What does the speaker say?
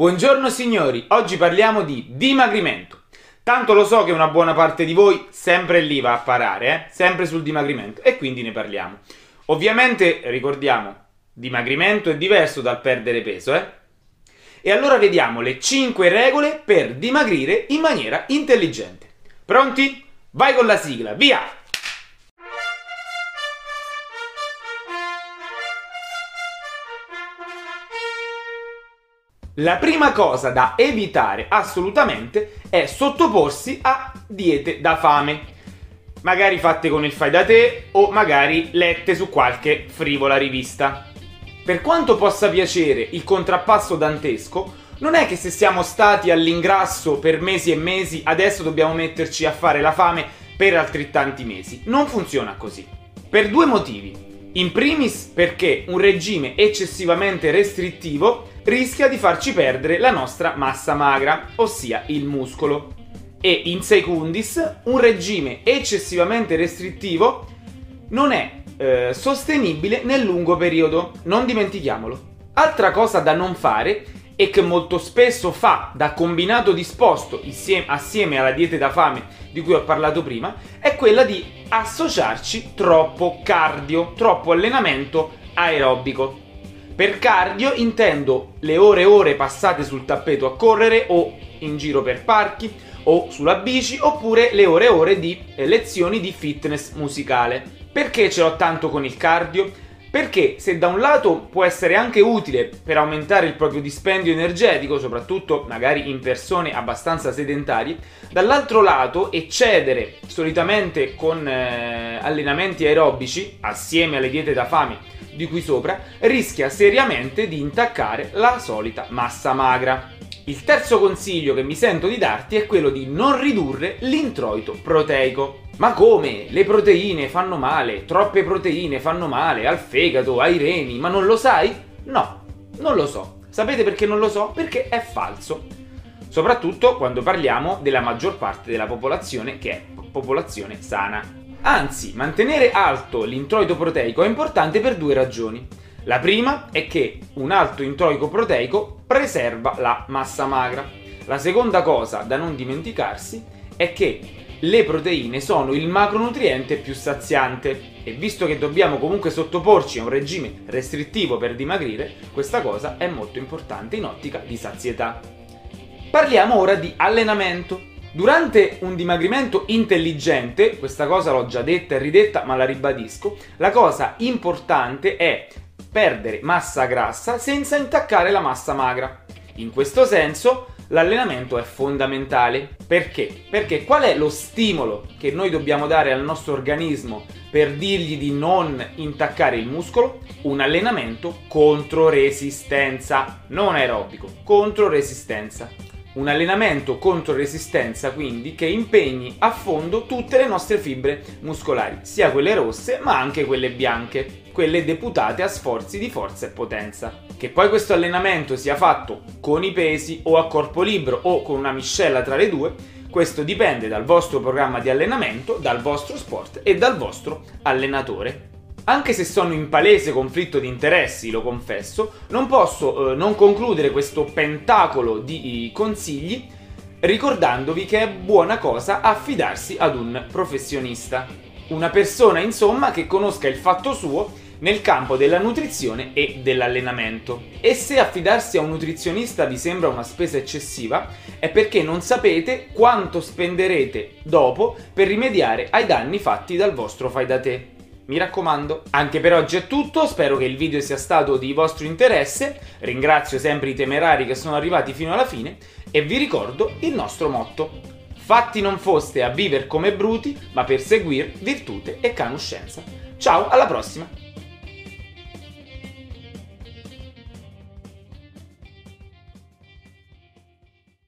Buongiorno signori, oggi parliamo di dimagrimento. Tanto lo so che una buona parte di voi sempre lì va a parare, eh? sempre sul dimagrimento, e quindi ne parliamo. Ovviamente ricordiamo, dimagrimento è diverso dal perdere peso, eh? E allora vediamo le 5 regole per dimagrire in maniera intelligente. Pronti? Vai con la sigla, via! La prima cosa da evitare assolutamente è sottoporsi a diete da fame, magari fatte con il fai da te o magari lette su qualche frivola rivista. Per quanto possa piacere il contrappasso dantesco, non è che se siamo stati all'ingrasso per mesi e mesi adesso dobbiamo metterci a fare la fame per altrettanti mesi. Non funziona così. Per due motivi. In primis perché un regime eccessivamente restrittivo rischia di farci perdere la nostra massa magra, ossia il muscolo. E in secundis, un regime eccessivamente restrittivo non è eh, sostenibile nel lungo periodo, non dimentichiamolo. Altra cosa da non fare e che molto spesso fa da combinato disposto insieme, assieme alla dieta da fame di cui ho parlato prima, è quella di associarci troppo cardio, troppo allenamento aerobico. Per cardio intendo le ore e ore passate sul tappeto a correre o in giro per parchi o sulla bici oppure le ore e ore di lezioni di fitness musicale. Perché ce l'ho tanto con il cardio? Perché se da un lato può essere anche utile per aumentare il proprio dispendio energetico, soprattutto magari in persone abbastanza sedentarie, dall'altro lato eccedere solitamente con eh, allenamenti aerobici, assieme alle diete da fame di qui sopra, rischia seriamente di intaccare la solita massa magra. Il terzo consiglio che mi sento di darti è quello di non ridurre l'introito proteico. Ma come? Le proteine fanno male, troppe proteine fanno male al fegato, ai reni, ma non lo sai? No, non lo so. Sapete perché non lo so? Perché è falso. Soprattutto quando parliamo della maggior parte della popolazione che è popolazione sana. Anzi, mantenere alto l'introito proteico è importante per due ragioni. La prima è che un alto introito proteico preserva la massa magra. La seconda cosa da non dimenticarsi è che le proteine sono il macronutriente più saziante e visto che dobbiamo comunque sottoporci a un regime restrittivo per dimagrire, questa cosa è molto importante in ottica di sazietà. Parliamo ora di allenamento. Durante un dimagrimento intelligente, questa cosa l'ho già detta e ridetta ma la ribadisco, la cosa importante è perdere massa grassa senza intaccare la massa magra. In questo senso l'allenamento è fondamentale. Perché? Perché qual è lo stimolo che noi dobbiamo dare al nostro organismo per dirgli di non intaccare il muscolo? Un allenamento contro resistenza, non aerobico, contro resistenza. Un allenamento contro resistenza quindi che impegni a fondo tutte le nostre fibre muscolari, sia quelle rosse ma anche quelle bianche, quelle deputate a sforzi di forza e potenza. Che poi questo allenamento sia fatto con i pesi o a corpo libero o con una miscela tra le due, questo dipende dal vostro programma di allenamento, dal vostro sport e dal vostro allenatore. Anche se sono in palese conflitto di interessi, lo confesso, non posso eh, non concludere questo pentacolo di consigli ricordandovi che è buona cosa affidarsi ad un professionista. Una persona, insomma, che conosca il fatto suo nel campo della nutrizione e dell'allenamento. E se affidarsi a un nutrizionista vi sembra una spesa eccessiva, è perché non sapete quanto spenderete dopo per rimediare ai danni fatti dal vostro fai da te. Mi raccomando, anche per oggi è tutto, spero che il video sia stato di vostro interesse, ringrazio sempre i temerari che sono arrivati fino alla fine e vi ricordo il nostro motto. Fatti non foste a vivere come bruti, ma per seguire virtute e canuscenza. Ciao, alla prossima!